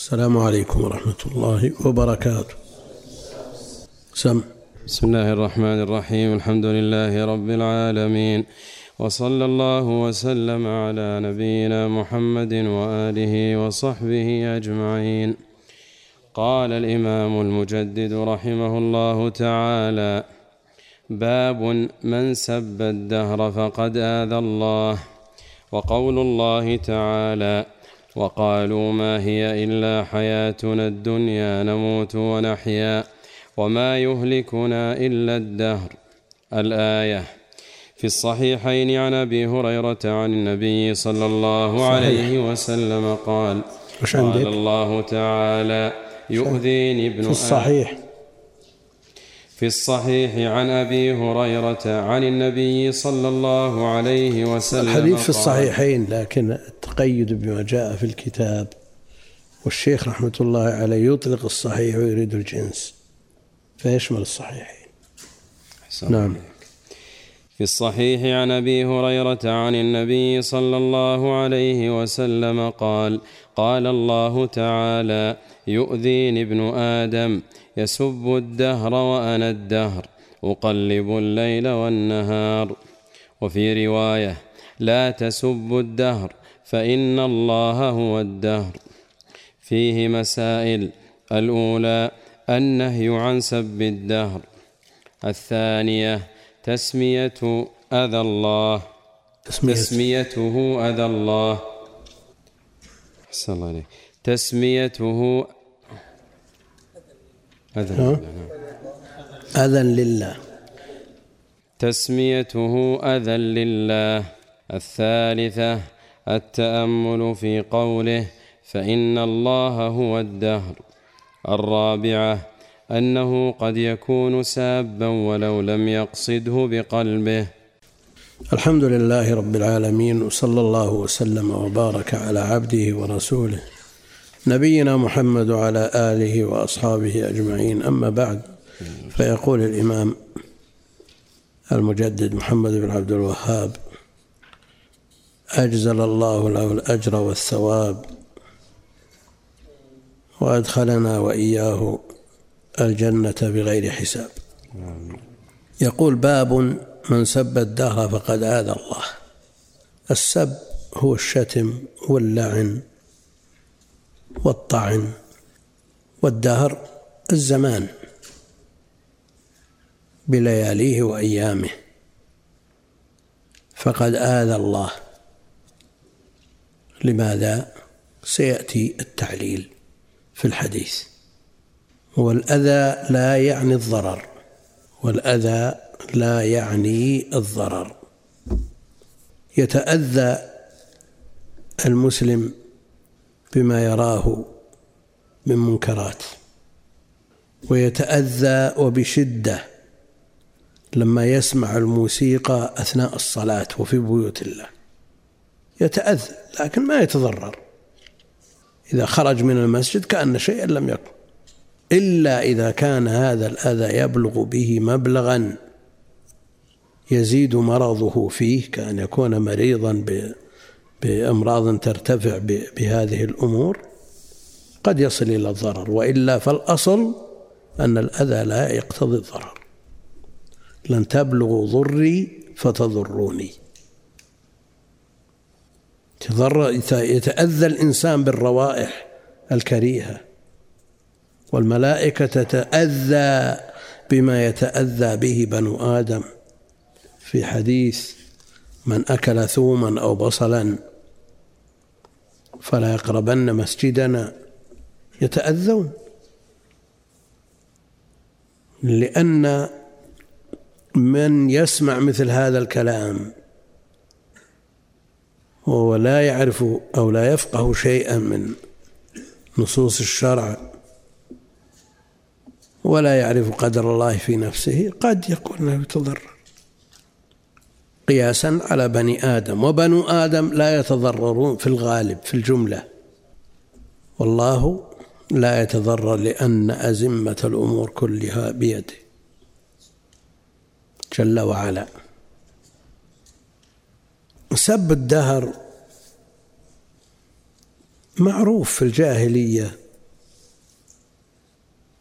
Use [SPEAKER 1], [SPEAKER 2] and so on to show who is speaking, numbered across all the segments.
[SPEAKER 1] السلام عليكم ورحمة الله وبركاته. سم.
[SPEAKER 2] بسم الله الرحمن الرحيم. الحمد لله رب العالمين. وصلى الله وسلم على نبينا محمد وآله وصحبه أجمعين. قال الإمام المجدد رحمه الله تعالى باب من سب الدهر فقد آذى الله. وقول الله تعالى وقالوا ما هي إلا حياتنا الدنيا نموت ونحيا وما يهلكنا إلا الدهر. الآية في الصحيحين عن أبي هريرة عن النبي صلى الله عليه وسلم قال قال؟ الله تعالى يؤذيني ابن
[SPEAKER 1] في الصحيح.
[SPEAKER 2] في الصحيح عن أبي هريرة عن النبي صلى الله عليه وسلم
[SPEAKER 1] الحديث في الصحيحين لكن التقيد بما جاء في الكتاب والشيخ رحمة الله عليه يطلق الصحيح ويريد الجنس فيشمل الصحيحين. نعم.
[SPEAKER 2] في الصحيح عن أبي هريرة عن النبي صلى الله عليه وسلم قال قال الله تعالى يؤذيني ابن آدم. يسب الدهر وأنا الدهر أقلب الليل والنهار. وفي رواية لا تسبوا الدهر فإن الله هو الدهر. فيه مسائل الأولى النهي عن سب الدهر. الثانية تسمية أذى الله.
[SPEAKER 1] تسمية.
[SPEAKER 2] تسميته أذى الله. أحسن الله عليك تسميته نعم.
[SPEAKER 1] أذى لله.
[SPEAKER 2] تسميته أذى لله. الثالثة التأمل في قوله فإن الله هو الدهر. الرابعة أنه قد يكون سابا ولو لم يقصده بقلبه.
[SPEAKER 1] الحمد لله رب العالمين وصلى الله وسلم وبارك على عبده ورسوله نبينا محمد وعلى آله وأصحابه أجمعين. أما بعد فيقول الإمام المجدد محمد بن عبد الوهاب أجزل الله له الأجر والثواب وأدخلنا وإياه الجنة بغير حساب. يقول باب من سب الدهر فقد آذى الله. السب هو الشتم واللعن والطعن والدهر الزمان بلياليه وأيامه. فقد آذى الله. لماذا؟ سيأتي التعليل في الحديث. والأذى لا يعني الضرر. والأذى لا يعني الضرر. يتأذى المسلم بما يراه من منكرات. ويتأذى وبشدة لما يسمع الموسيقى أثناء الصلاة وفي بيوت الله. يتأذى لكن ما يتضرر. إذا خرج من المسجد كأن شيئا لم يكن. إلا إذا كان هذا الأذى يبلغ به مبلغا يزيد مرضه فيه كأن يكون مريضا ب- بأمراض ترتفع بهذه الأمور قد يصل إلى الضرر وإلا فالأصل أن الأذى لا يقتضي الضرر. لن تبلغوا ضري فتضروني. تضر يتأذى الإنسان بالروائح الكريهة والملائكة تتأذى بما يتأذى به بنو آدم. في حديث من أكل ثوما أو بصلا فلا يقربن مسجدنا. يتأذون. لأن من يسمع مثل هذا الكلام وهو لا يعرف أو لا يفقه شيئا من نصوص الشرع ولا يعرف قدر الله في نفسه قد يكون انه يتضرر قياسا على بني آدم وبنو آدم لا يتضررون في الغالب في الجملة. والله لا يتضرر لأن أزمة الأمور كلها بيده. جل وعلا. سب الدهر معروف في الجاهلية.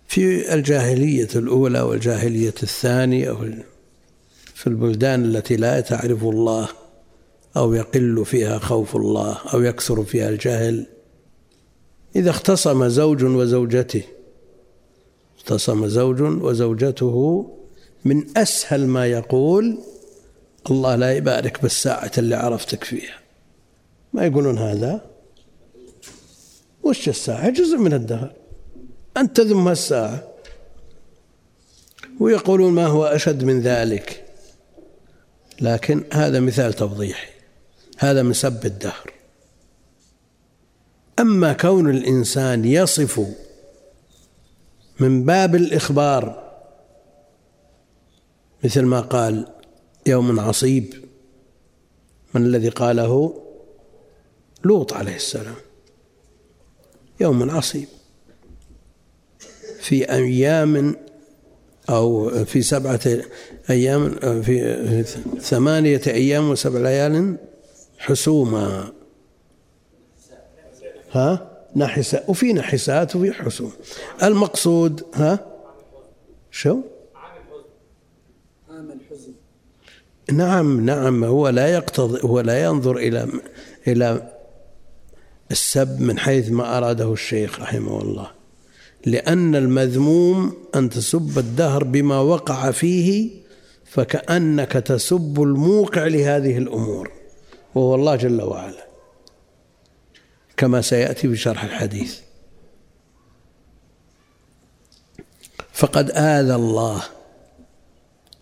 [SPEAKER 1] في الجاهلية الأولى والجاهلية الثانية في البلدان التي لا تعرف الله أو يقل فيها خوف الله أو يكثر فيها الجهل إذا اختصم زوج وزوجته اختصم زوج وزوجته من أسهل ما يقول الله لا يبارك بالساعة اللي عرفتك فيها. ما يقولون هذا؟ وش الساعة؟ جزء من الدهر. أنت تذم الساعة. ويقولون ما هو أشد من ذلك. لكن هذا مثال توضيحي. هذا من سب الدهر. أما كون الإنسان يصف من باب الإخبار مثل ما قال يوم عصيب من الذي قاله؟ لوط عليه السلام. يوم عصيب. في أيام أو في سبعة أيام في ثمانية أيام وسبع ليال حسوما. ها؟ نحسة وفي نحسات وفي حسوم. المقصود ها؟ شو؟ نعم نعم هو لا يقتضي هو لا ينظر إلى إلى السب من حيث ما أراده الشيخ رحمه الله. لأن المذموم أن تسب الدهر بما وقع فيه فكأنك تسب الموقع لهذه الأمور وهو الله جل وعلا. كما سيأتي بشرح الحديث. فقد آذى الله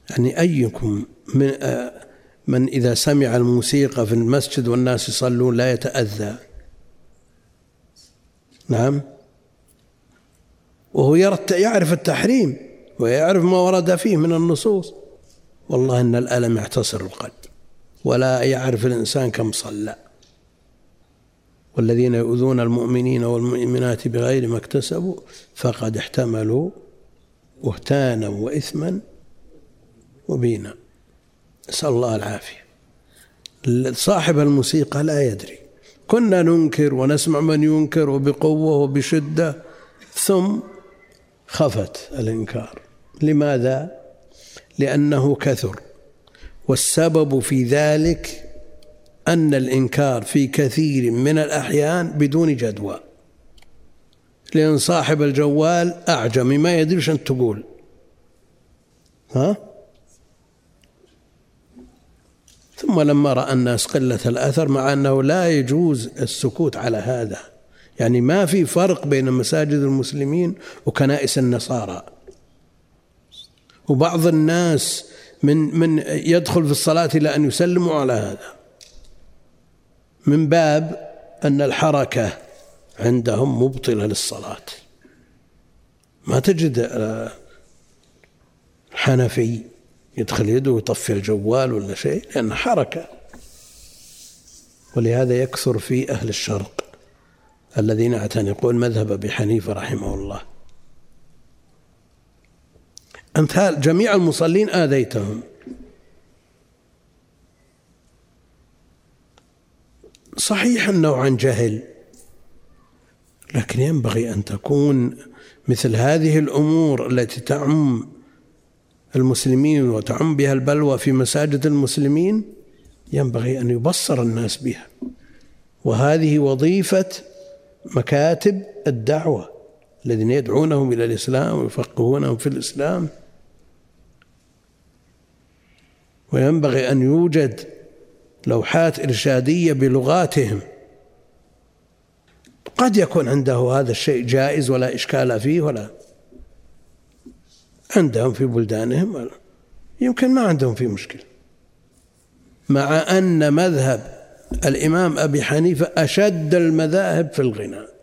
[SPEAKER 1] يعني أيكم من من إذا سمع الموسيقى في المسجد والناس يصلون لا يتأذى. نعم؟ وهو يعرف التحريم ويعرف ما ورد فيه من النصوص. والله إن الألم يعتصر القلب ولا يعرف الإنسان كم صلى. والذين يؤذون المؤمنين والمؤمنات بغير ما اكتسبوا فقد احتملوا بهتانا وإثما مبينا. نسأل الله العافية. صاحب الموسيقى لا يدري. كنا ننكر ونسمع من ينكر وبقوة وبشدة ثم خفت الإنكار. لماذا؟ لأنه كثر. والسبب في ذلك أن الإنكار في كثير من الأحيان بدون جدوى. لأن صاحب الجوال أعجمي ما يدري أنت تقول. ها؟ ثم لما رأى الناس قلة الأثر مع أنه لا يجوز السكوت على هذا. يعني ما في فرق بين مساجد المسلمين وكنائس النصارى. وبعض الناس من من يدخل في الصلاة إلى أن يسلموا على هذا. من باب أن الحركة عندهم مبطلة للصلاة. ما تجد آه، حنفي يدخل يده ويطفي الجوال ولا شيء؟ لأن حركة. ولهذا يكثر في أهل الشرق. الذين يعتنقون مذهب أبي حنيفة رحمه الله. أمثال جميع المصلين آذيتهم. صحيح أنه عن جهل لكن ينبغي أن تكون مثل هذه الأمور التي تعم المسلمين وتعم بها البلوى في مساجد المسلمين ينبغي أن يبصر الناس بها. وهذه وظيفة مكاتب الدعوة الذين يدعونهم إلى الإسلام ويفقهونهم في الإسلام. وينبغي أن يوجد لوحات إرشادية بلغاتهم. قد يكون عنده هذا الشيء جائز ولا إشكال فيه ولا عندهم في بلدانهم يمكن ما عندهم فيه مشكلة. مع أن مذهب الإمام أبي حنيفة أشد المذاهب في الغناء.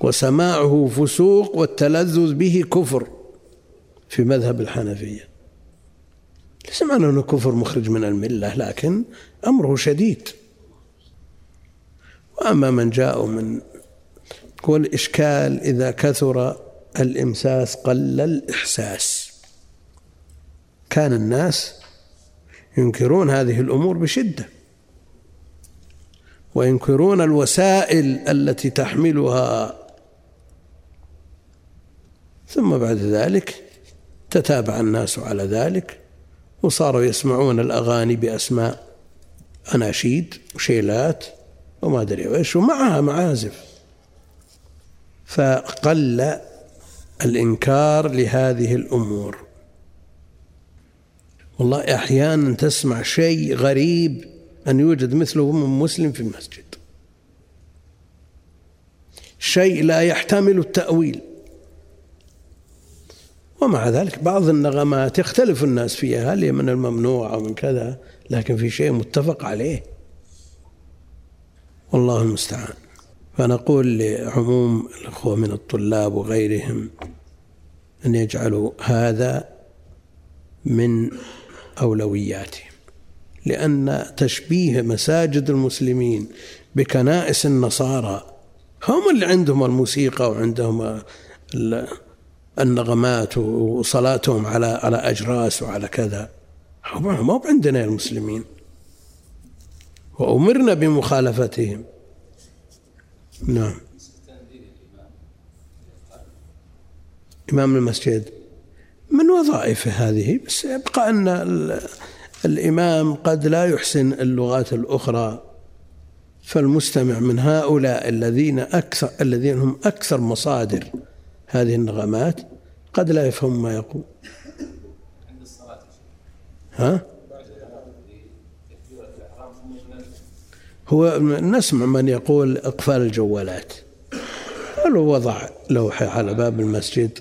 [SPEAKER 1] وسماعه فسوق والتلذذ به كفر في مذهب الحنفية. ليس معنى أنه كفر مخرج من الملة لكن أمره شديد. وأما من جاء من والإشكال إذا كثر الإمساس قل الإحساس. كان الناس ينكرون هذه الأمور بشدة. وينكرون الوسائل التي تحملها. ثم بعد ذلك تتابع الناس على ذلك وصاروا يسمعون الأغاني بأسماء أناشيد وشيلات وما أدري إيش ومعها معازف. فقل الإنكار لهذه الأمور. والله أحيانا تسمع شيء غريب أن يوجد مثله من مسلم في المسجد. شيء لا يحتمل التأويل. ومع ذلك بعض النغمات يختلف الناس فيها هل هي من الممنوع أو من كذا؟ لكن في شيء متفق عليه. والله المستعان. فنقول لعموم الأخوة من الطلاب وغيرهم أن يجعلوا هذا من أولوياتهم لأن تشبيه مساجد المسلمين بكنائس النصارى هم اللي عندهم الموسيقى وعندهم النغمات وصلاتهم على على أجراس وعلى كذا. ما عندنا المسلمين. وأمرنا بمخالفتهم. نعم. إمام المسجد؟ من وظائفه هذه؟ بس يبقى أن الإمام قد لا يحسن اللغات الأخرى فالمستمع من هؤلاء الذين أكثر الذين هم أكثر مصادر هذه النغمات قد لا يفهم ما يقول. ها؟ هو نسمع من يقول إقفال الجوالات. لو وضع لوحة على باب المسجد.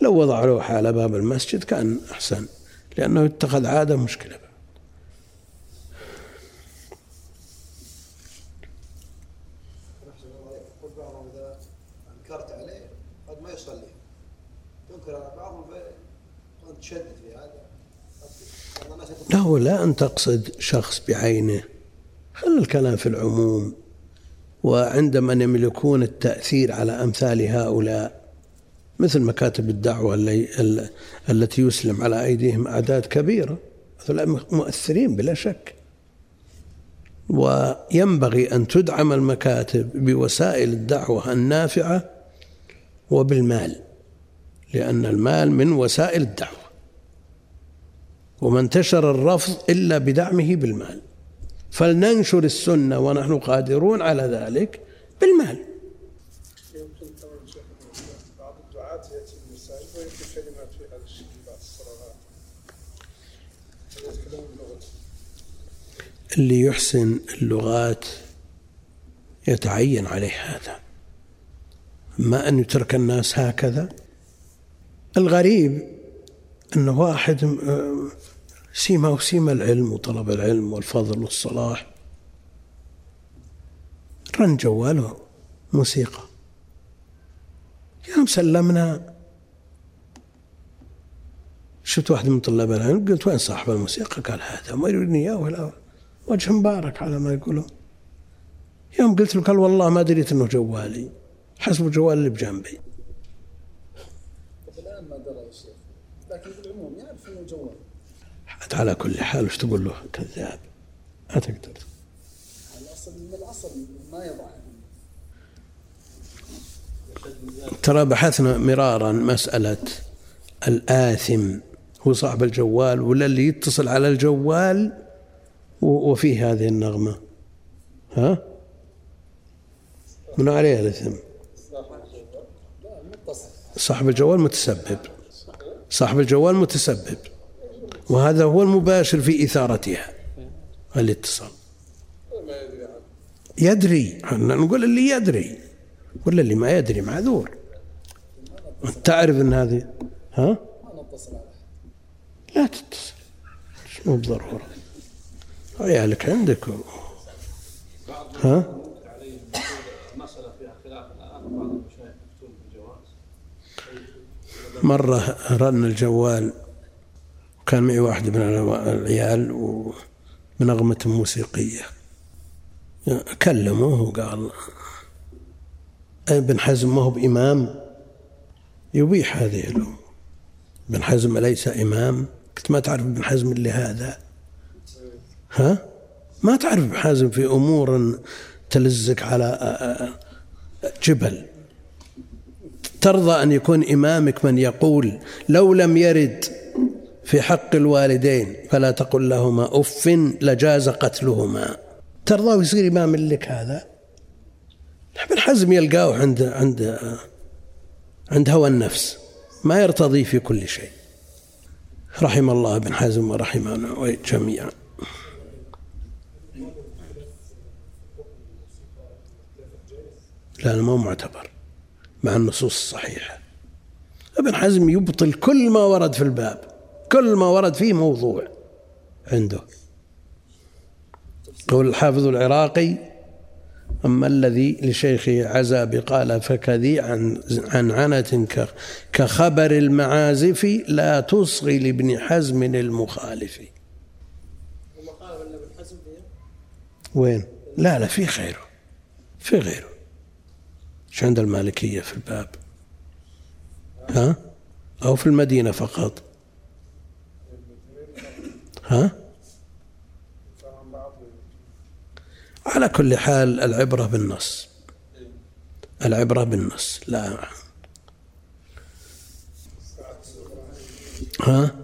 [SPEAKER 1] لو وضع لوحة على باب المسجد كان أحسن لأنه اتخذ عادة مشكلة. لا لا أن تقصد شخص بعينه. خل الكلام في العموم وعند من يملكون التأثير على أمثال هؤلاء مثل مكاتب الدعوة التي يسلم على أيديهم أعداد كبيرة هؤلاء مؤثرين بلا شك. وينبغي أن تدعم المكاتب بوسائل الدعوة النافعة وبالمال لأن المال من وسائل الدعوة. وما انتشر الرفض إلا بدعمه بالمال. فلننشر السنة ونحن قادرون على ذلك بالمال بعض الدعاة يأتي المساجد ويكتب كلمات في هذا الشكل بعد الصلوات اللي يحسن اللغات يتعين عليه هذا. ما أن يترك الناس هكذا الغريب أنه واحد سيما وسيما العلم وطلب العلم والفضل والصلاح رن جواله موسيقى. يوم سلمنا. شفت واحد من طلاب العلم قلت وين صاحب الموسيقى؟ قال هذا ما يريدني إياه ولا وجه مبارك على ما يقولون. يوم قلت له قال والله ما دريت إنه جوالي. حسب جوال اللي بجنبي. الآن ما درى يا شيخ. لكن في العموم يعرف إنه جوال. على كل حال وش تقول له؟ كذاب. ما تقدر. الأصل من الأصل ما يضع. ترى بحثنا مرارا مسألة الآثم. هو صاحب الجوال ولا اللي يتصل على الجوال وفيه هذه النغمة. ها؟ من عليه الإثم؟ صاحب الجوال متسبب. صاحب الجوال متسبب. وهذا هو المباشر في إثارتها. الاتصال. يدري. نقول اللي يدري. ولا اللي ما يدري معذور. تعرف إن هذه ها؟ لا تتصل. مو بضرورة. عيالك عندك. ها؟ مرة رن الجوال كان معي واحد من العيال بنغمة موسيقية. كلموه وقال ابن حزم ما هو بإمام؟ يبيح هذه الأمور ابن حزم أليس إمام؟ قلت ما تعرف ابن حزم اللي هذا؟ ها؟ ما تعرف حزم في أمور تلزك على جبل. ترضى أن يكون إمامك من يقول لو لم يرد في حق الوالدين فلا تقل لهما أف لجاز قتلهما. ترضى ويصير إمام لك هذا؟ ابن حزم يلقاه عند عند عند هوى النفس ما يرتضي في كل شيء. رحم الله ابن حزم ورحمنا جميعا. لا ما معتبر مع النصوص الصحيحة ابن حزم يبطل كل ما ورد في الباب كل ما ورد فيه موضوع عنده. قول الحافظ العراقي أما الذي لشيخه عزى قال فكذي عن عن عنة كخبر المعازف لا تصغي لابن حزم المخالف. وين؟ لا لا في غيره في غيره. إيش عند المالكية في الباب. ها؟ أو في المدينة فقط. ها؟ على كل حال العبرة بالنص. العبرة بالنص. لا. ها؟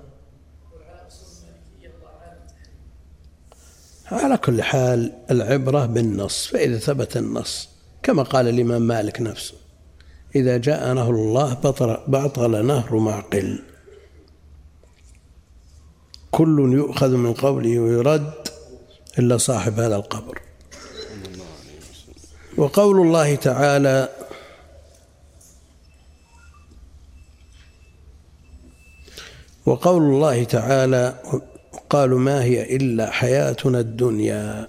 [SPEAKER 1] على كل حال العبرة بالنص. فإذا ثبت النص كما قال الإمام مالك نفسه إذا جاء نهر الله بطل, بطل نهر معقل. كل يؤخذ من قوله ويرد إلا صاحب هذا القبر. وقول الله تعالى وقول الله تعالى قالوا ما هي إلا حياتنا الدنيا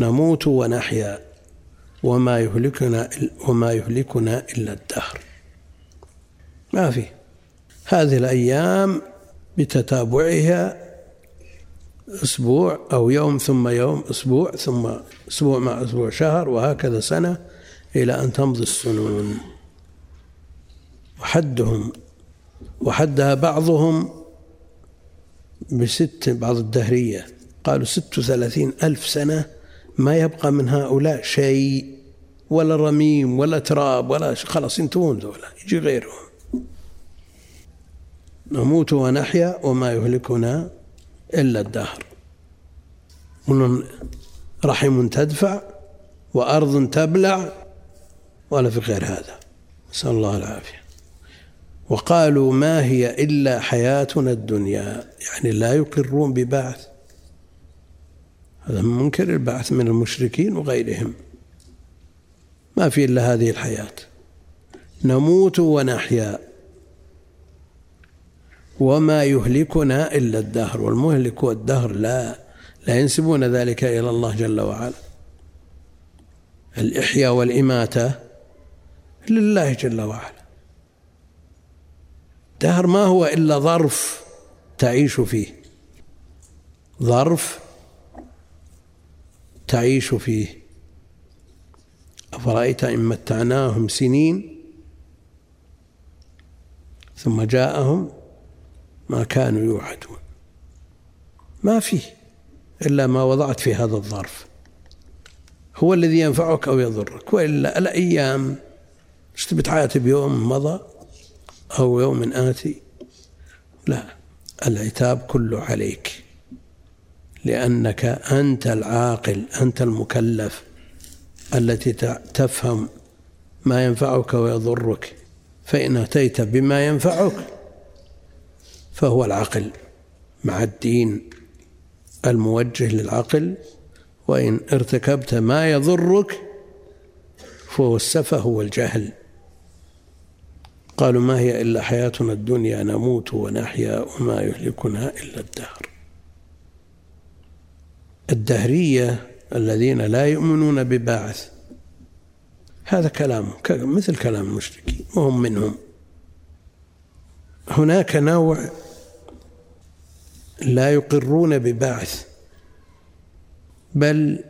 [SPEAKER 1] نموت ونحيا. وما يهلكنا وما يهلكنا إلا الدهر. ما في. هذه الأيام بتتابعها أسبوع أو يوم ثم يوم أسبوع ثم أسبوع مع أسبوع شهر وهكذا سنة إلى أن تمضي السنون. وحدهم وحدها بعضهم بست بعض الدهرية. قالوا ست وثلاثين ألف سنة ما يبقى من هؤلاء شيء. ولا رميم ولا تراب ولا خلاص ينتهون ذولا يجي غيرهم. نموت ونحيا وما يهلكنا إلا الدهر. رحم تدفع وأرض تبلع ولا في غير هذا. نسأل الله العافية. وقالوا ما هي إلا حياتنا الدنيا يعني لا يقرون ببعث. هذا منكر البعث من المشركين وغيرهم. ما في إلا هذه الحياة. نموت ونحيا. وما يهلكنا إلا الدهر. والمهلك والدهر لا لا ينسبون ذلك إلى الله جل وعلا. الإحياء والإماتة لله جل وعلا. دهر ما هو إلا ظرف تعيش فيه. ظرف تعيش فيه. أفرأيت إن متعناهم سنين ثم جاءهم ما كانوا يوعدون. ما فيه إلا ما وضعت في هذا الظرف. هو الذي ينفعك أو يضرك. وإلا الأيام إيش تبي تعاتب يوم مضى أو يوم آتي؟ لا العتاب كله عليك لأنك أنت العاقل أنت المكلف. التي تفهم ما ينفعك ويضرك فإن أتيت بما ينفعك فهو العقل مع الدين الموجه للعقل وإن ارتكبت ما يضرك فهو السفه والجهل. قالوا ما هي إلا حياتنا الدنيا نموت ونحيا وما يهلكنا إلا الدهر. الدهرية الذين لا يؤمنون ببعث. هذا كلام مثل كلام المشركين وهم منهم. هناك نوع لا يقرون ببعث بل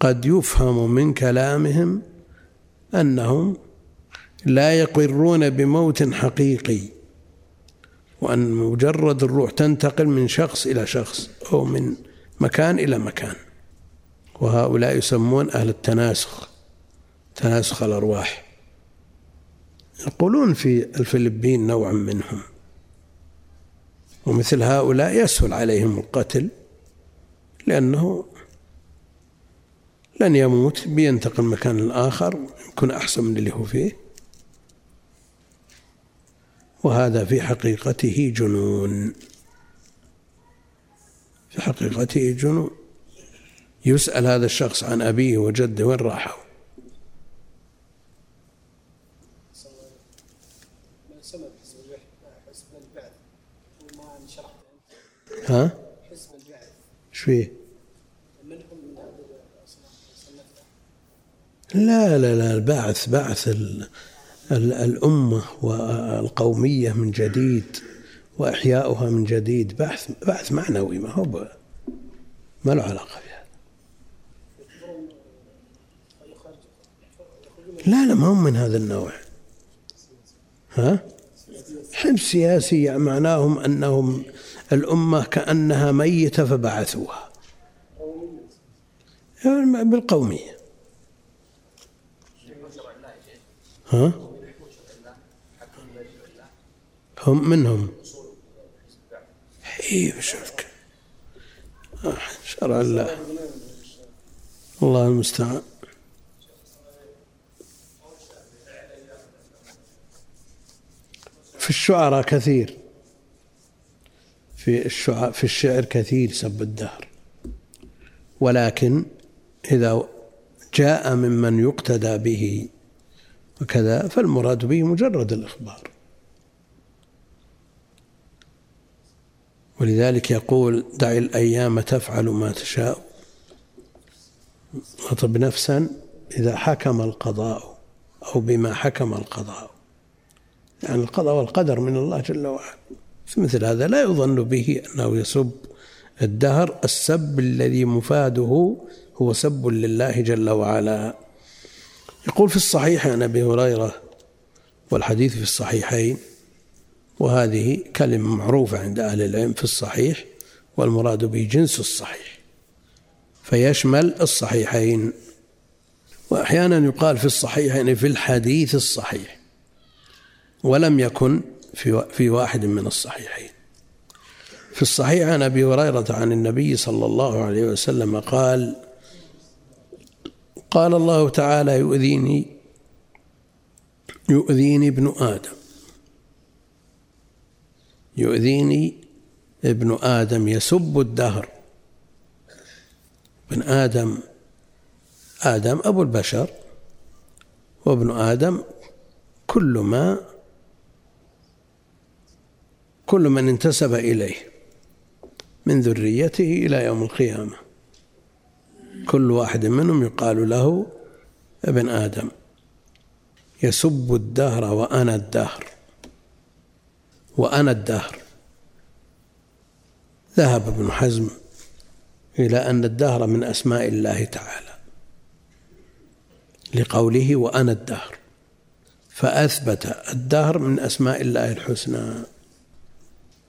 [SPEAKER 1] قد يفهم من كلامهم أنهم لا يقرون بموت حقيقي وأن مجرد الروح تنتقل من شخص إلى شخص أو من مكان إلى مكان. وهؤلاء يسمون أهل التناسخ تناسخ الأرواح. يقولون في الفلبين نوع منهم. ومثل هؤلاء يسهل عليهم القتل لأنه لن يموت بينتقل مكان آخر يكون أحسن من اللي هو فيه. وهذا في حقيقته جنون. في حقيقته جنون. يسأل هذا الشخص عن أبيه وجده وين راحوا ها؟ حزب البعث إيش فيه؟ لا لا لا البعث بعث الأمة والقومية من جديد وإحياؤها من جديد بحث بحث معنوي ما هو ما له علاقة لا لا ما هم من هذا النوع. ها؟ حزب سياسي معناهم أنهم الأمة كأنها ميتة فبعثوها. بالقومية. ها؟ هم منهم. اي شوفك شرع الله. الله المستعان. في الشعراء كثير. في الشعر في الشعر كثير سب الدهر. ولكن إذا جاء ممن يقتدى به وكذا فالمراد به مجرد الإخبار. ولذلك يقول دع الأيام تفعل ما تشاء. وطب نفسا إذا حكم القضاء أو بما حكم القضاء. يعني القضاء والقدر من الله جل وعلا. مثل هذا لا يظن به أنه يسب الدهر. السب الذي مفاده هو سب لله جل وعلا. يقول في الصحيح عن أبي هريرة والحديث في الصحيحين وهذه كلمة معروفة عند أهل العلم في الصحيح والمراد به جنس الصحيح فيشمل الصحيحين. وأحيانا يقال في الصحيحين في الحديث الصحيح. ولم يكن في في واحد من الصحيحين. في الصحيح عن أبي هريرة عن النبي صلى الله عليه وسلم قال قال الله تعالى يؤذيني يؤذيني ابن آدم. يؤذيني ابن آدم يسب الدهر. ابن آدم آدم أبو البشر وابن آدم كل ما كل من انتسب إليه من ذريته إلى يوم القيامة. كل واحد منهم يقال له ابن آدم. يسب الدهر وأنا الدهر. وأنا الدهر. ذهب ابن حزم إلى أن الدهر من أسماء الله تعالى. لقوله وأنا الدهر. فأثبت الدهر من أسماء الله الحسنى.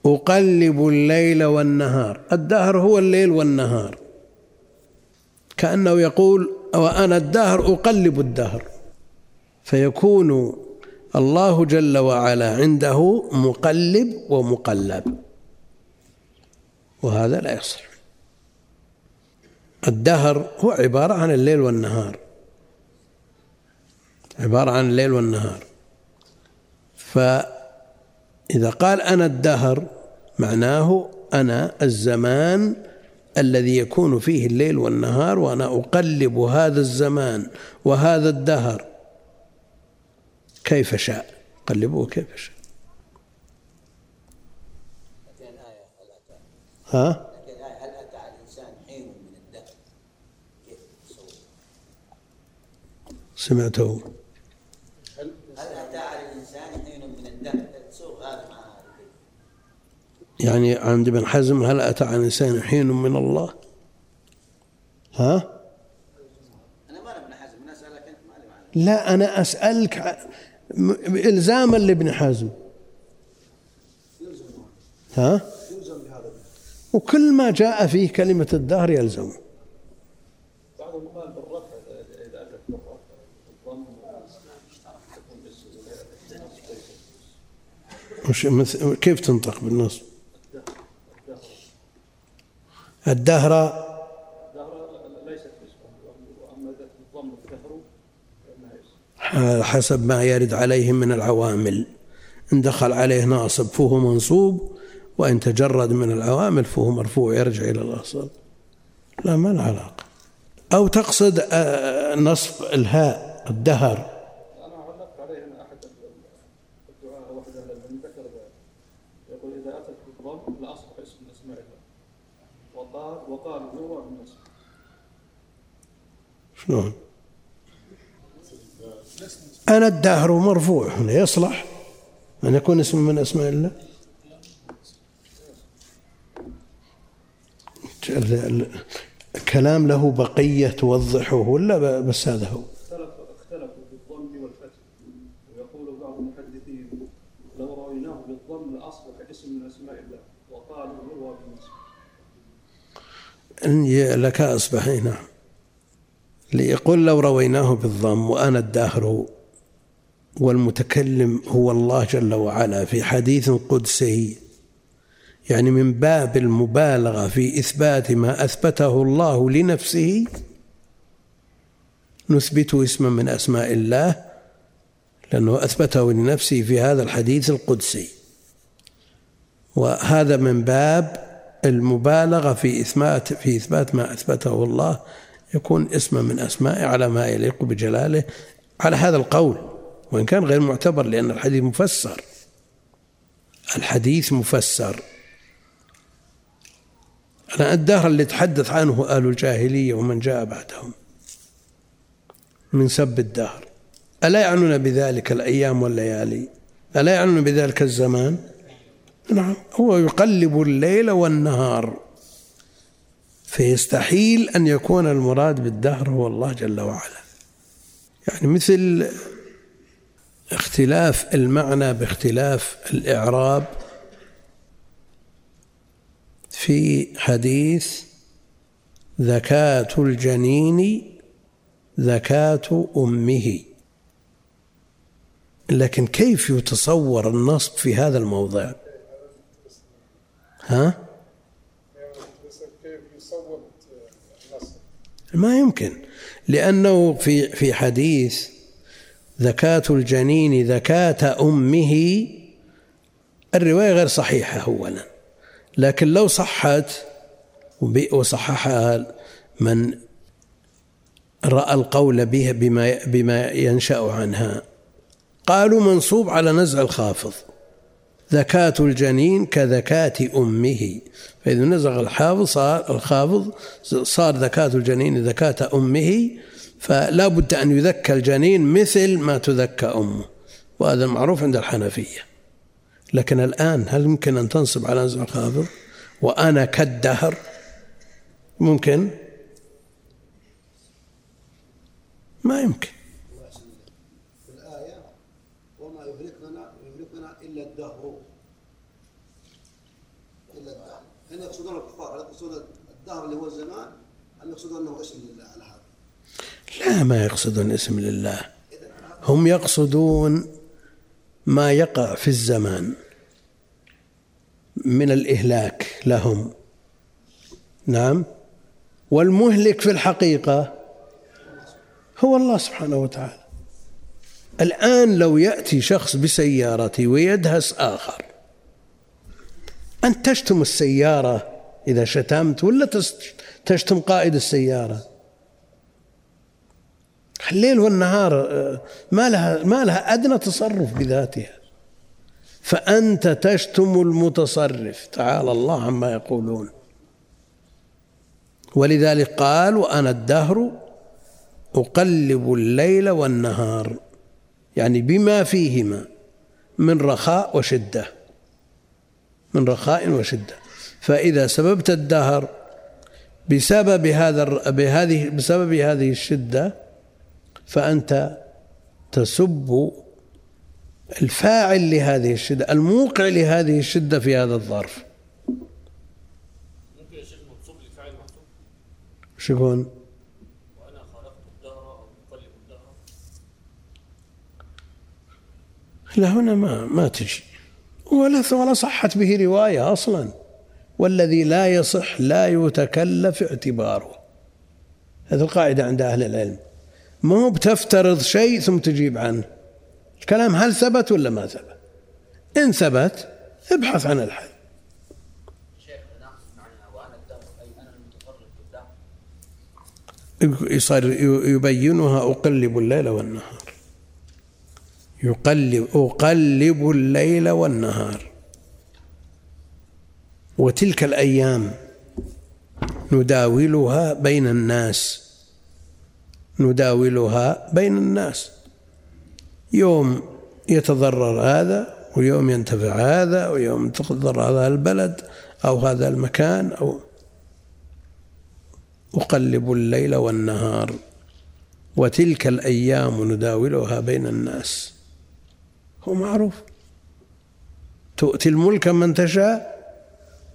[SPEAKER 1] أقلب الليل والنهار. الدهر هو الليل والنهار. كأنه يقول وأنا الدهر أقلب الدهر. فيكون الله جل وعلا عنده مقلب ومقلب. وهذا لا يصح. الدهر هو عبارة عن الليل والنهار. عبارة عن الليل والنهار. فإذا قال أنا الدهر معناه أنا الزمان الذي يكون فيه الليل والنهار وأنا أقلب هذا الزمان وهذا الدهر. كيف شاء؟ قلبه كيف شاء. ها؟ هل أتى على الإنسان حين من الدهر كيف سمعته هل أتى على الإنسان حين من الدهر يعني عند ابن حزم هل أتى على الإنسان حين من الله؟ ها؟ أنا ما ابن حزم أنا أسألك أنت ما لا أنا أسألك إلزاما لابن حزم. ها؟ وكل ما جاء فيه كلمة الدهر يلزم. بعضهم قال بالرفع إذا أتت بالرفع وش كيف تنطق بالنصب؟ الدهر. حسب ما يرد عليهم من العوامل. إن دخل عليه ناصب فهو منصوب وإن تجرد من العوامل فهو مرفوع يرجع إلى الأصل. لا ما له علاقة. أو تقصد آه، نصب الهاء الدهر
[SPEAKER 3] أنا علقت عليه أن أحد الدعاء واحد أهل العلم ذكر ذلك يقول إذا أتت بالضم لأصبح اسم من أسماء الله وقال وقال هو بالنصب
[SPEAKER 1] شلون؟ أنا الدهر مرفوع هنا يصلح. أن يكون اسم من أسماء الله. كلام له بقية توضحه ولا بس هذا هو؟
[SPEAKER 3] اختلفوا بالضم والفتح. ويقول بعض المحدثين لو رويناه بالضم لأصبح اسم من أسماء الله. وقالوا هو
[SPEAKER 1] لك أصبح نعم. ليقول لو رويناه بالضم وأنا الداهر والمتكلم هو الله جل وعلا في حديث قدسي يعني من باب المبالغة في إثبات ما أثبته الله لنفسه نثبته اسما من أسماء الله لأنه أثبته لنفسه في هذا الحديث القدسي. وهذا من باب المبالغة في اثبات في إثبات ما أثبته الله يكون اسما من أسمائه على ما يليق بجلاله على هذا القول وإن كان غير معتبر لأن الحديث مفسر. الحديث مفسر. أنا الدهر اللي تحدث عنه أهل الجاهلية ومن جاء بعدهم. من سب الدهر. ألا يعنون بذلك الأيام والليالي؟ ألا يعنون بذلك الزمان؟ نعم. هو يقلب الليل والنهار. فيستحيل أن يكون المراد بالدهر هو الله جل وعلا. يعني مثل اختلاف المعنى باختلاف الإعراب في حديث زكاة الجنين زكاة أمه. لكن كيف يتصور النصب في هذا الموضع؟ ها؟ ما يمكن لأنه في في حديث زكاة الجنين زكاة أمه الرواية غير صحيحة أولا لكن لو صحت وصححها من رأى القول بها بما بما ينشأ عنها قالوا منصوب على نزع الخافض. زكاة الجنين كزكاة أمه. فإذا نزغ الحافظ صار الخافض صار زكاة الجنين زكاة أمه فلا بد أن يذكى الجنين مثل ما تذكى أمه وهذا معروف عند الحنفية. لكن الآن هل يمكن أن تنصب على نزع الخافض وأنا كالدهر. ممكن؟ ما يمكن
[SPEAKER 4] في الآية وما يهلكنا يهلكنا إلا الدهر إلا الدهر هنا يقصدون الكفار هل يقصدون الدهر اللي هو الزمان هل يقصدون أنه اسم لله على هذا.
[SPEAKER 1] لا ما يقصدون اسم لله. هم يقصدون ما يقع في الزمان من الإهلاك لهم. نعم. والمهلك في الحقيقة هو الله سبحانه وتعالى. الآن لو يأتي شخص بسيارته ويدهس آخر أنت تشتم السيارة إذا شتمت ولا تشتم قائد السيارة. الليل والنهار آه، ما لها ما لها أدنى تصرف بذاتها. فأنت تشتم المتصرف. تعالى الله عما يقولون. ولذلك قال وأنا الدهر أقلب الليل والنهار. يعني بما فيهما من رخاء وشدة. من رخاء وشدة. فإذا سببت الدهر بسبب هذا بهذه بسبب هذه الشدة فأنت تسب الفاعل لهذه الشدة الموقع لهذه الشدة في هذا الظرف.
[SPEAKER 3] ممكن يا شيخ منصوب لفاعل محسوب
[SPEAKER 1] وش يكون؟
[SPEAKER 3] وأنا خلقت الدهر أو أقلب الدهر
[SPEAKER 1] لا هنا ما ما تجي. ولا ولا صحت به رواية أصلا. والذي لا يصح لا يتكلف اعتباره. هذه القاعدة عند أهل العلم. ما هو بتفترض شيء ثم تجيب عنه. الكلام هل ثبت ولا ما ثبت؟ إن ثبت ابحث عن الحل. يصير يبينها أقلب الليل والنهار. يقلب أقلب الليل والنهار. وتلك الأيام نداولها بين الناس. نداولها بين الناس. يوم يتضرر هذا ويوم ينتفع هذا ويوم يتضرر هذا البلد أو هذا المكان أو أقلب الليل والنهار. وتلك الأيام نداولها بين الناس. هو معروف. تؤتي الملك من تشاء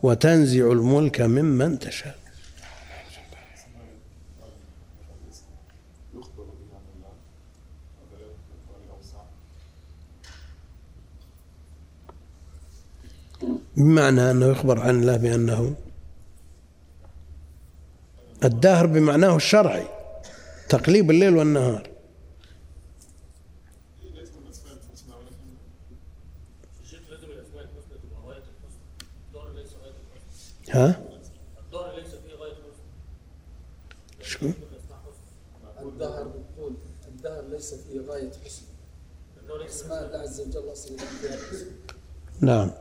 [SPEAKER 1] وتنزع الملك ممن تشاء. بمعنى أنه يخبر عن الله بأنه الدهر بمعناه الشرعي تقليب الليل والنهار. ها؟ شو؟
[SPEAKER 3] الدهر بتقول الدهر ليس في غاية حسن. أسماء الله عز وجل أصل
[SPEAKER 1] نعم.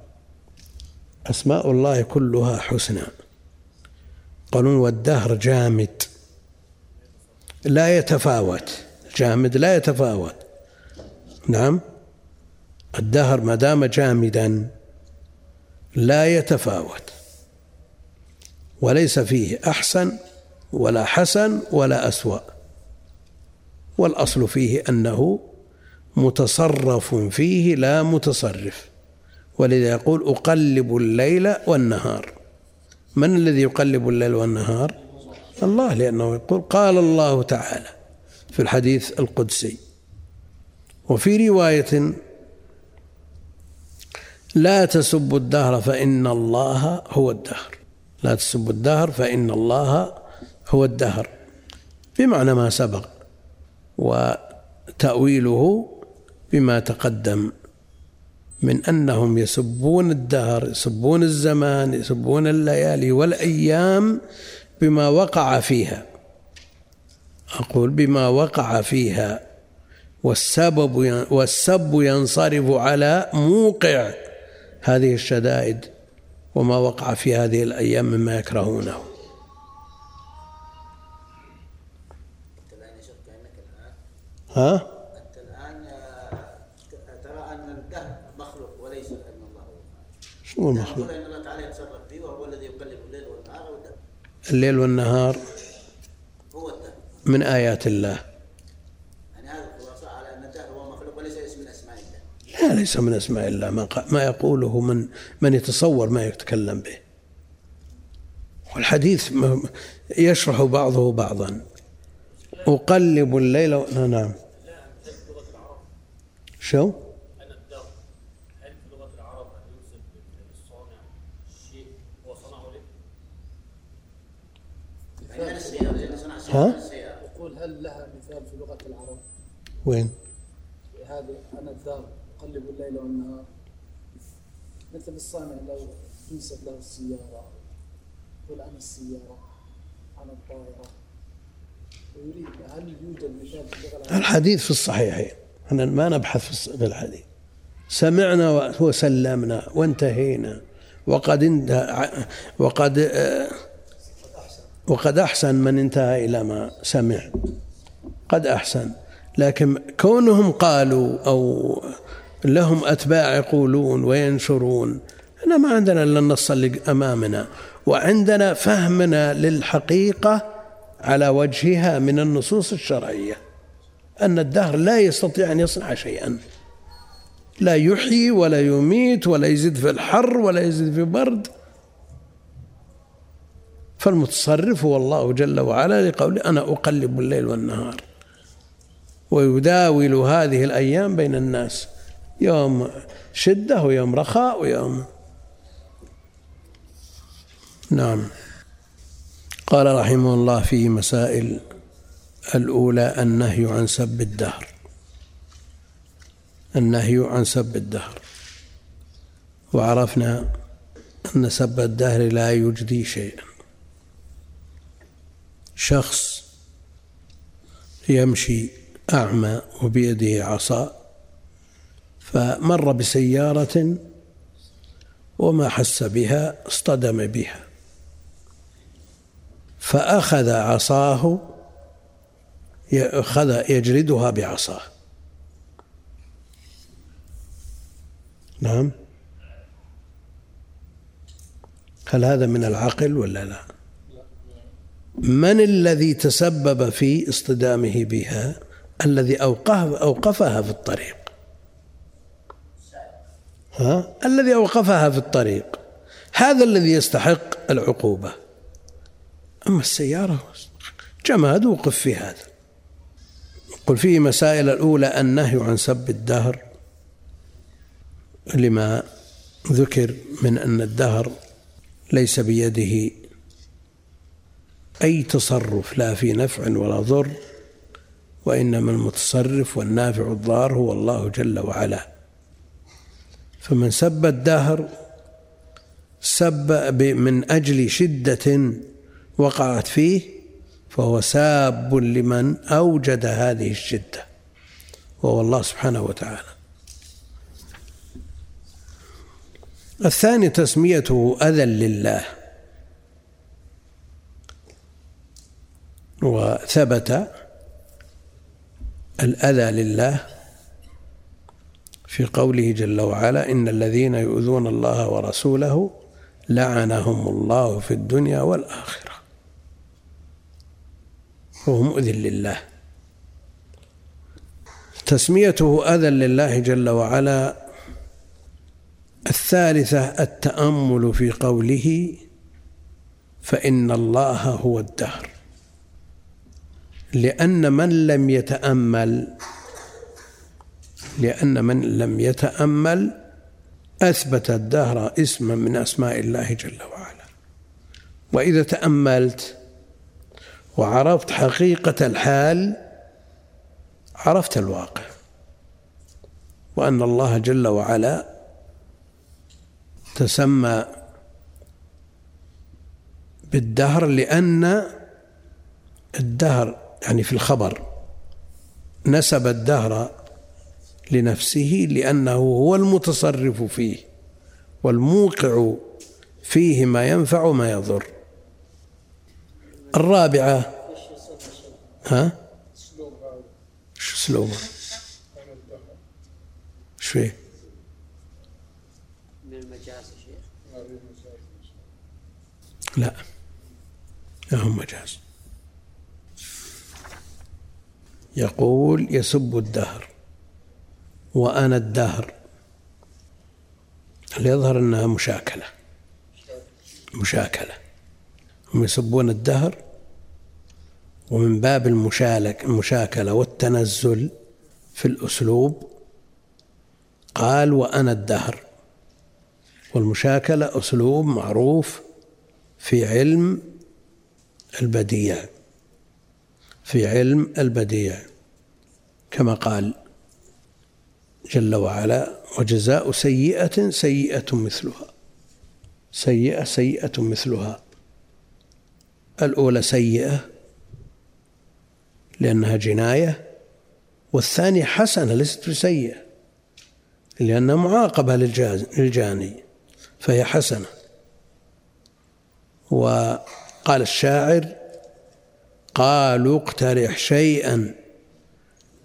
[SPEAKER 1] أسماء الله كلها حسنى. قالون والدهر جامد. لا يتفاوت. جامد لا يتفاوت. نعم. الدهر ما دام جامدا لا يتفاوت. وليس فيه أحسن ولا حسن ولا أسوأ. والأصل فيه أنه متصرف فيه لا متصرف. ولذا يقول أقلب الليل والنهار. من الذي يقلب الليل والنهار؟ الله لأنه يقول قال الله تعالى في الحديث القدسي. وفي رواية لا تسبوا الدهر فإن الله هو الدهر. لا تسبوا الدهر فإن الله هو الدهر. بمعنى ما سبق وتأويله بما تقدم من أنهم يسبون الدهر يسبون الزمان يسبون الليالي والأيام بما وقع فيها. أقول بما وقع فيها والسبب والسب ينصرف على موقع هذه الشدائد. وما وقع في هذه الأيام مما يكرهونه ها؟
[SPEAKER 5] أنت الآن ترى أن الدهر مخلوق وليس أن الله هو
[SPEAKER 1] شو المخلوق؟
[SPEAKER 5] أن الله تعالى يتصرف فيه وهو الذي يقلب الليل والنهار والدهر
[SPEAKER 1] الليل والنهار
[SPEAKER 5] هو الدهر
[SPEAKER 1] من آيات الله
[SPEAKER 5] يعني هذا الخلاصة على أن الدهر هو مخلوق وليس اسم من أسماء الله
[SPEAKER 1] لا ليس من أسماء الله ما, ما يقوله من من يتصور ما يتكلم به والحديث يشرح بعضه بعضا أقلب الليل و... نعم شو؟
[SPEAKER 5] لأن صنع
[SPEAKER 1] ها؟
[SPEAKER 3] يقول هل لها مثال في لغة العرب
[SPEAKER 1] وين؟
[SPEAKER 3] هذه أنا الدار أقلب الليل والنهار. مثل الصانع لو تنسب له السيارة يقول أنا السيارة أنا الطائرة. ويريد هل يوجد مثال في اللغة العربية؟
[SPEAKER 1] الحديث في الصحيحين. إحنا ما نبحث في الحديث. سمعنا وسلمنا وانتهينا. وقد انتهى وقد آه، وقد أحسن من انتهى إلى ما سمع. قد أحسن. لكن كونهم قالوا أو لهم أتباع يقولون وينشرون. إحنا ما عندنا إلا النص اللي أمامنا وعندنا فهمنا للحقيقة على وجهها من النصوص الشرعية أن الدهر لا يستطيع أن يصنع شيئا. لا يحيي ولا يميت ولا يزيد في الحر ولا يزيد في برد. فالمتصرف هو الله جل وعلا لقوله أنا أقلب الليل والنهار ويداول هذه الأيام بين الناس. يوم شدة ويوم رخاء ويوم نعم. قال رحمه الله في مسائل الأولى النهي عن سب الدهر. النهي عن سب الدهر. وعرفنا أن سب الدهر لا يجدي شيئا. شخص يمشي أعمى وبيده عصا فمر بسيارة وما حس بها اصطدم بها. فأخذ عصاه أخذ يجلدها بعصاه. نعم. هل هذا من العقل ولا لا؟ من الذي تسبب في اصطدامه بها؟ الذي أوقفها في الطريق. ها؟ الذي أوقفها في الطريق. هذا الذي يستحق العقوبة. أما السيارة جماد وقف في هذا. قل فيه مسائل الأولى النهي عن سب الدهر. لما ذكر من أن الدهر ليس بيده أي تصرف لا في نفع ولا ضر وإنما المتصرف والنافع الضار هو الله جل وعلا. فمن سب الدهر سب من أجل شدة وقعت فيه فهو ساب لمن أوجد هذه الشدة وهو الله سبحانه وتعالى. الثاني تسميته أذى لله. وثبت الأذى لله في قوله جل وعلا إن الذين يؤذون الله ورسوله لعنهم الله في الدنيا والآخرة. وهو مؤذن لله. تسميته أذى لله جل وعلا الثالثة التأمل في قوله فإن الله هو الدهر. لأن من لم يتأمل لأن من لم يتأمل أثبت الدهر إسما من أسماء الله جل وعلا. وإذا تأملت وعرفت حقيقة الحال عرفت الواقع. وأن الله جل وعلا تسمى بالدهر لأن الدهر يعني في الخبر نسب الدهر لنفسه لأنه هو المتصرف فيه والموقع فيه ما ينفع وما يضر الرابعة ها؟ شو اسلوبه؟ شو فيه؟ لا لا هم مجاز يقول يسب الدهر وأنا الدهر اللي يظهر أنها مشاكلة؟ مشاكلة. هم يسبون الدهر ومن باب المشالك المشاكلة والتنزل في الأسلوب قال وأنا الدهر. والمشاكلة أسلوب معروف في علم البديع. في علم البديع. كما قال جل وعلا وجزاء سيئة سيئة مثلها. سيئة سيئة مثلها. الأولى سيئة لأنها جناية والثانية حسنة ليست بسيئة لأنها معاقبة للجاني فهي حسنة. وقال الشاعر قالوا اقترح شيئا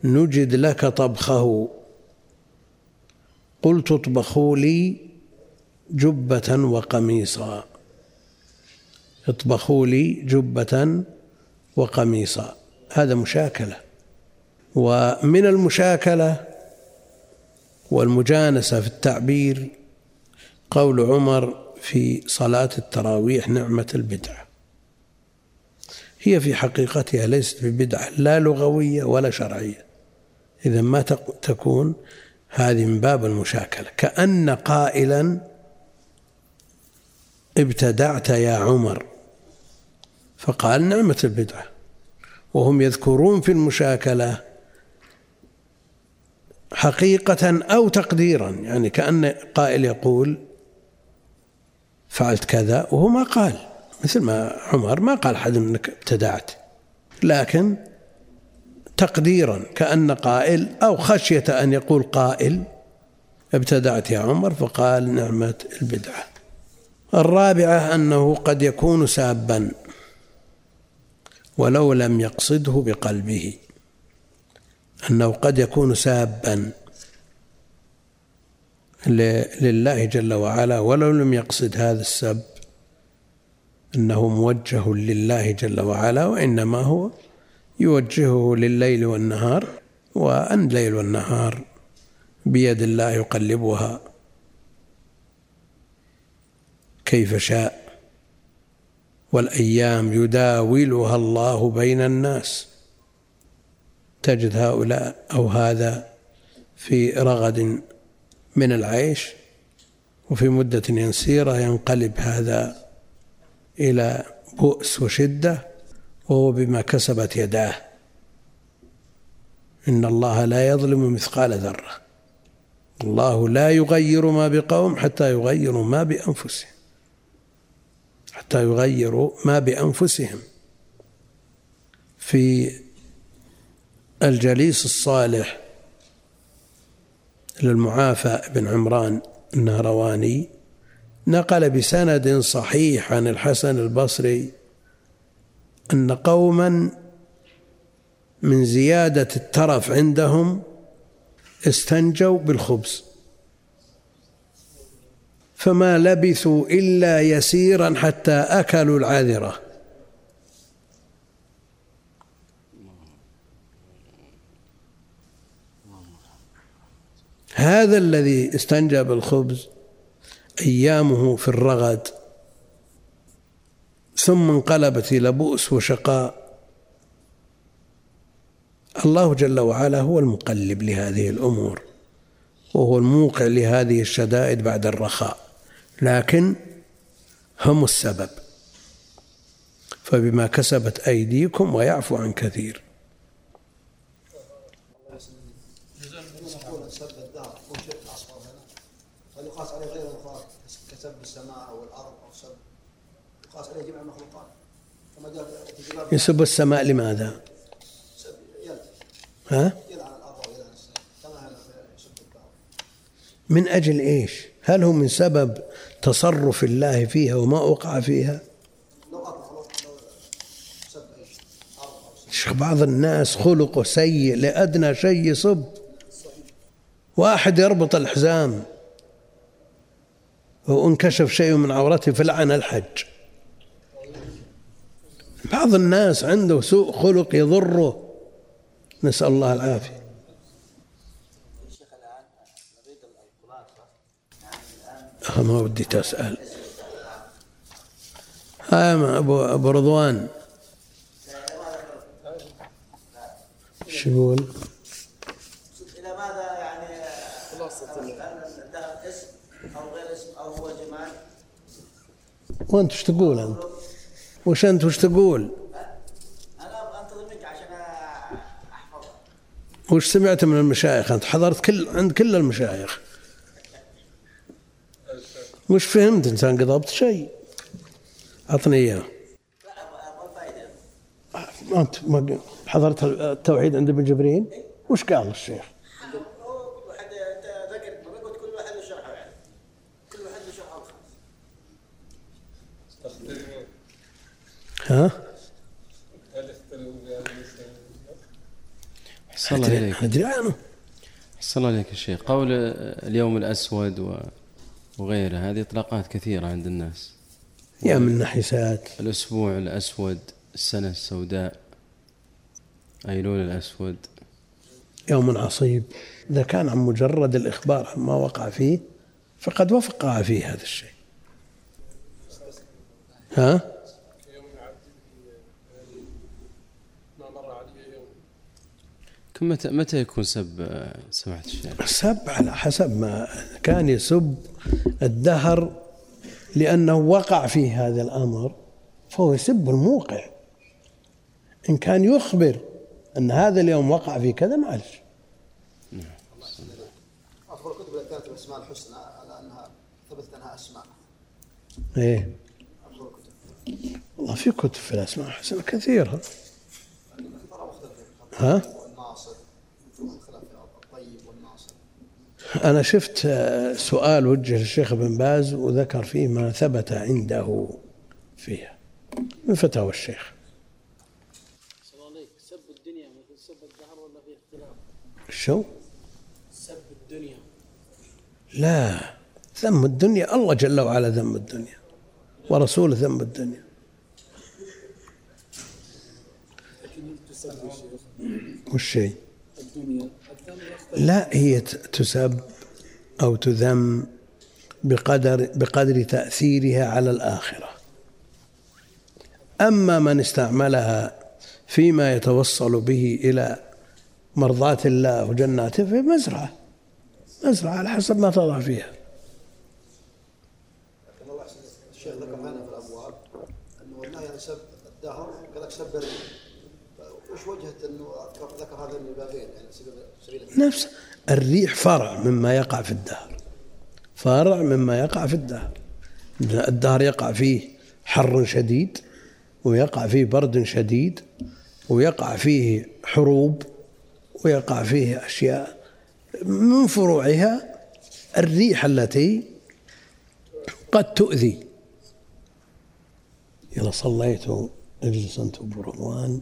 [SPEAKER 1] نجد لك طبخه. قلت اطبخوا لي جبة وقميصا. اطبخوا لي جبة وقميصا. هذا مشاكلة. ومن المشاكلة والمجانسة في التعبير قول عمر في صلاة التراويح نعمة البدعة هي في حقيقتها ليست ببدعة لا لغوية ولا شرعية. إذا ما تكون هذه من باب المشاكلة. كأن قائلا ابتدعت يا عمر فقال نعمة البدعة. وهم يذكرون في المشاكلة حقيقة أو تقديرا يعني كأن قائل يقول فعلت كذا وهو ما قال مثل ما عمر ما قال أحد أنك ابتدعت. لكن تقديرا كأن قائل أو خشية أن يقول قائل. ابتدعت يا عمر فقال نعمة البدعة. الرابعة أنه قد يكون سابا ولو لم يقصده بقلبه. أنه قد يكون سابا لله جل وعلا ولو لم يقصد هذا السب. أنه موجه لله جل وعلا وإنما هو يوجهه لليل والنهار وأن الليل والنهار بيد الله يقلبها. كيف شاء والأيام يداولها الله بين الناس. تجد هؤلاء أو هذا في رغد من العيش وفي مدة يسيرة ينقلب هذا إلى بؤس وشدة وهو بما كسبت يداه. إن الله لا يظلم مثقال ذرة. الله لا يغير ما بقوم حتى يغيروا ما بأنفسهم. حتى يغيروا ما بأنفسهم. في الجليس الصالح للمعافى بن عمران النهرواني نقل بسند صحيح عن الحسن البصري أن قوما من زيادة الترف عندهم استنجوا بالخبز. فما لبثوا إلا يسيرا حتى أكلوا العذرة هذا الذي استنجى بالخبز أيامه في الرغد. ثم انقلبت إلى بؤس وشقاء. الله جل وعلا هو المقلب لهذه الأمور وهو الموقع لهذه الشدائد بعد الرخاء لكن هم السبب. فبما كسبت أيديكم ويعفو عن كثير
[SPEAKER 4] يقاس عليه غير المخاط كسب السماء أو الأرض أو سب يقاس عليه جميع المخلوقات كما جاء
[SPEAKER 1] يسب السماء لماذا؟ ها؟ من أجل إيش هل هو من سبب تصرف الله فيها وما وقع فيها بعض الناس خلقه سيء لأدنى شيء يصب واحد يربط الحزام وانكشف شيء من عورته فلعن الحج بعض الناس عنده سوء خلق يضره. نسأل الله العافية. آه، ما ودي تسأل. ها ما أبو, أبو رضوان. شو يقول؟
[SPEAKER 5] إلى ماذا يعني؟ خلاصه الدهر اسم أو غير اسم أو هو جمال؟
[SPEAKER 1] وأنت وش تقول أنت؟ وش انت وش تقول؟
[SPEAKER 5] أنا انتظر منك عشان احفظها
[SPEAKER 1] وش سمعت من المشايخ؟ أنت حضرت كل عند كل المشايخ. وش فهمت أنت؟ انقضبت شيء. أعطني إياه. أنت حضرت التوحيد عند ابن جبرين وش قال الشيخ
[SPEAKER 5] كل واحد انت ذكرت مرة قلت كل واحد له شرحه يعني كل واحد له شرحه الخاص
[SPEAKER 1] ها؟
[SPEAKER 2] أحسن الله إليك
[SPEAKER 1] أدري عنه.
[SPEAKER 2] أحسن الله إليك يا شيخ. قول اليوم الأسود وغيره. هذه إطلاقات كثيرة عند الناس.
[SPEAKER 1] يا من نحسات
[SPEAKER 2] الأسبوع الأسود السنة السوداء. أيلول الأسود؟
[SPEAKER 1] يوم عصيب. إذا كان عن مجرد الإخبار عما وقع فيه فقد وقع فيه هذا الشيء. ها؟
[SPEAKER 2] متى متى يكون سب سماحة الشيخ؟
[SPEAKER 1] سب على حسب ما كان يسب الدهر لأنه وقع فيه هذا الأمر فهو يسب الموقع. إن كان يخبر أن هذا اليوم وقع في كذا معلش
[SPEAKER 4] أخبر الكتب التي كانت بالأسماء الحسنى على أنها ثبتت أنها أسماء.
[SPEAKER 1] إيه. والله في كتب في الأسماء الحسنى كثيرة. ها؟ أنا شفت سؤال وجه للشيخ بن باز وذكر فيه ما ثبت عنده فيها. من فتاوى الشيخ.
[SPEAKER 3] سب الدنيا مثل سب الدهر ولا في اختلاف؟
[SPEAKER 1] شو؟
[SPEAKER 3] سب الدنيا
[SPEAKER 1] لا ذم الدنيا. الله جل وعلا ذم الدنيا. ورسوله ذم الدنيا. والشيء
[SPEAKER 3] الدنيا
[SPEAKER 1] لا هي تسب أو تذم بقدر بقدر تأثيرها على الآخرة. أما من استعملها فيما يتوصل به إلى مرضاة الله وجناته في مزرعة. مزرعة على حسب ما تضع فيها.
[SPEAKER 4] الشيخ ذكر هنا في الأبواب أنه النهي عن سب الدهر كذلك سب وش وجهة أنه ذكر هذين البابين يعني سبيل
[SPEAKER 1] نفس الريح فرع مما يقع في الدهر. فرع مما يقع في الدهر. الدهر يقع فيه حر شديد ويقع فيه برد شديد ويقع فيه حروب ويقع فيه أشياء. من فروعها الريح التي قد تؤذي. إذا صليت اجلس أنت برهوان.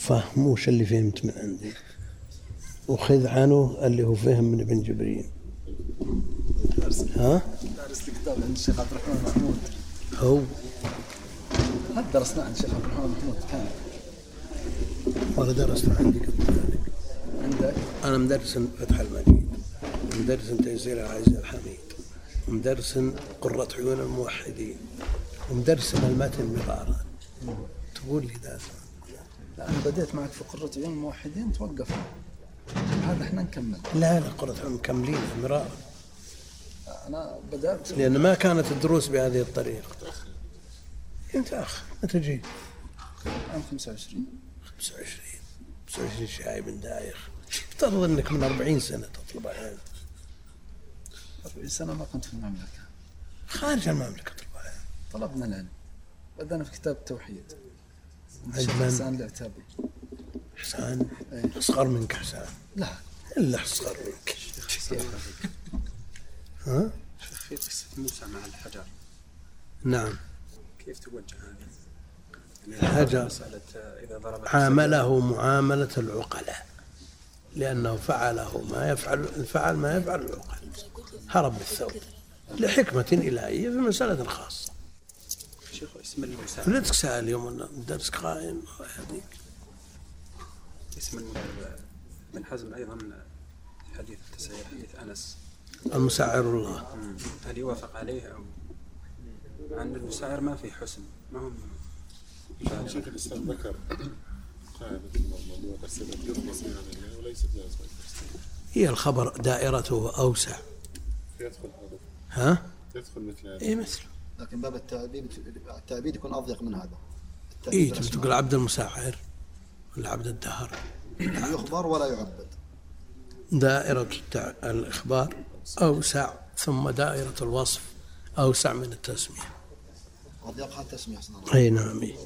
[SPEAKER 1] فهموش اللي فهمت من عندي. وخذ عنه اللي هو فهم من ابن جبريل. ها؟
[SPEAKER 3] دارس الكتاب عند الشيخ عبد الرحمن محمود.
[SPEAKER 1] هو.
[SPEAKER 3] هذا درسناه عند الشيخ عبد الرحمن محمود كان.
[SPEAKER 1] ولا درست عندي قبل ذلك.
[SPEAKER 3] عندك؟
[SPEAKER 1] أنا مدرس فتح المجيد مدرس تيسير العزيز الحميد. ومدرس قرة عيون الموحدين. ومدرس المتن مرارا تقول لي ذا
[SPEAKER 3] لا أنا بديت معك في قرة عيون الموحدين توقف. هذا إحنا نكمل.
[SPEAKER 1] لا لا قرة عيون مكملين مرارا
[SPEAKER 3] أنا بدأت.
[SPEAKER 1] لأن ما كانت الدروس بهذه الطريقة. أنت أخ متى جيت؟
[SPEAKER 3] عام 25
[SPEAKER 1] 25 25 شايب دايخ. افترض إنك من 40 سنة تطلب علم.
[SPEAKER 3] 40 سنة ما كنت في المملكة.
[SPEAKER 1] خارج تطلب علم.
[SPEAKER 3] طلبنا العلم. بدأنا في كتاب التوحيد.
[SPEAKER 1] عجباً.
[SPEAKER 3] حسان العتابي
[SPEAKER 1] حسان؟
[SPEAKER 3] إيه.
[SPEAKER 1] أصغر منك حسان.
[SPEAKER 3] لا.
[SPEAKER 1] إلا أصغر منك. ها؟
[SPEAKER 6] في قصة موسى مع الحجر.
[SPEAKER 1] نعم.
[SPEAKER 6] كيف توجه هذه؟
[SPEAKER 1] الحجر
[SPEAKER 6] مسألة إذا ضرب
[SPEAKER 1] عامله معاملة العقلاء لأنه فعله ما يفعل فعل ما يفعل العقل هرب بالثوب لحكمة إلهية في مسألة خاصة.
[SPEAKER 6] شيخ اسم المساعد
[SPEAKER 1] فلتك سأل يوم أن درسك قائم هذيك
[SPEAKER 6] اسم ابن حزم أيضا حديث التسعير حديث أنس.
[SPEAKER 1] المسعر الله.
[SPEAKER 6] هل يوافق عليه أو؟ مع أن المساعر ما في حسن ما هم
[SPEAKER 7] شيخ الإسلام ذكر قاعدة الموضوع بس وليست لازمة
[SPEAKER 1] هي الخبر دائرته أوسع.
[SPEAKER 7] يدخل هذا.
[SPEAKER 1] ها؟
[SPEAKER 7] يدخل مثل هذا.
[SPEAKER 1] إيه مثله.
[SPEAKER 4] لكن باب التعبيد التعبيد يكون أضيق من هذا. بالأسماء.
[SPEAKER 1] تقول عبد المسعر ولا عبد الدهر؟
[SPEAKER 4] يخبر ولا يعبد.
[SPEAKER 1] دائرة التع... الإخبار أوسع ثم دائرة الوصف أوسع من التسمية.
[SPEAKER 4] أضيقها التسمية
[SPEAKER 1] أي نعم إيه.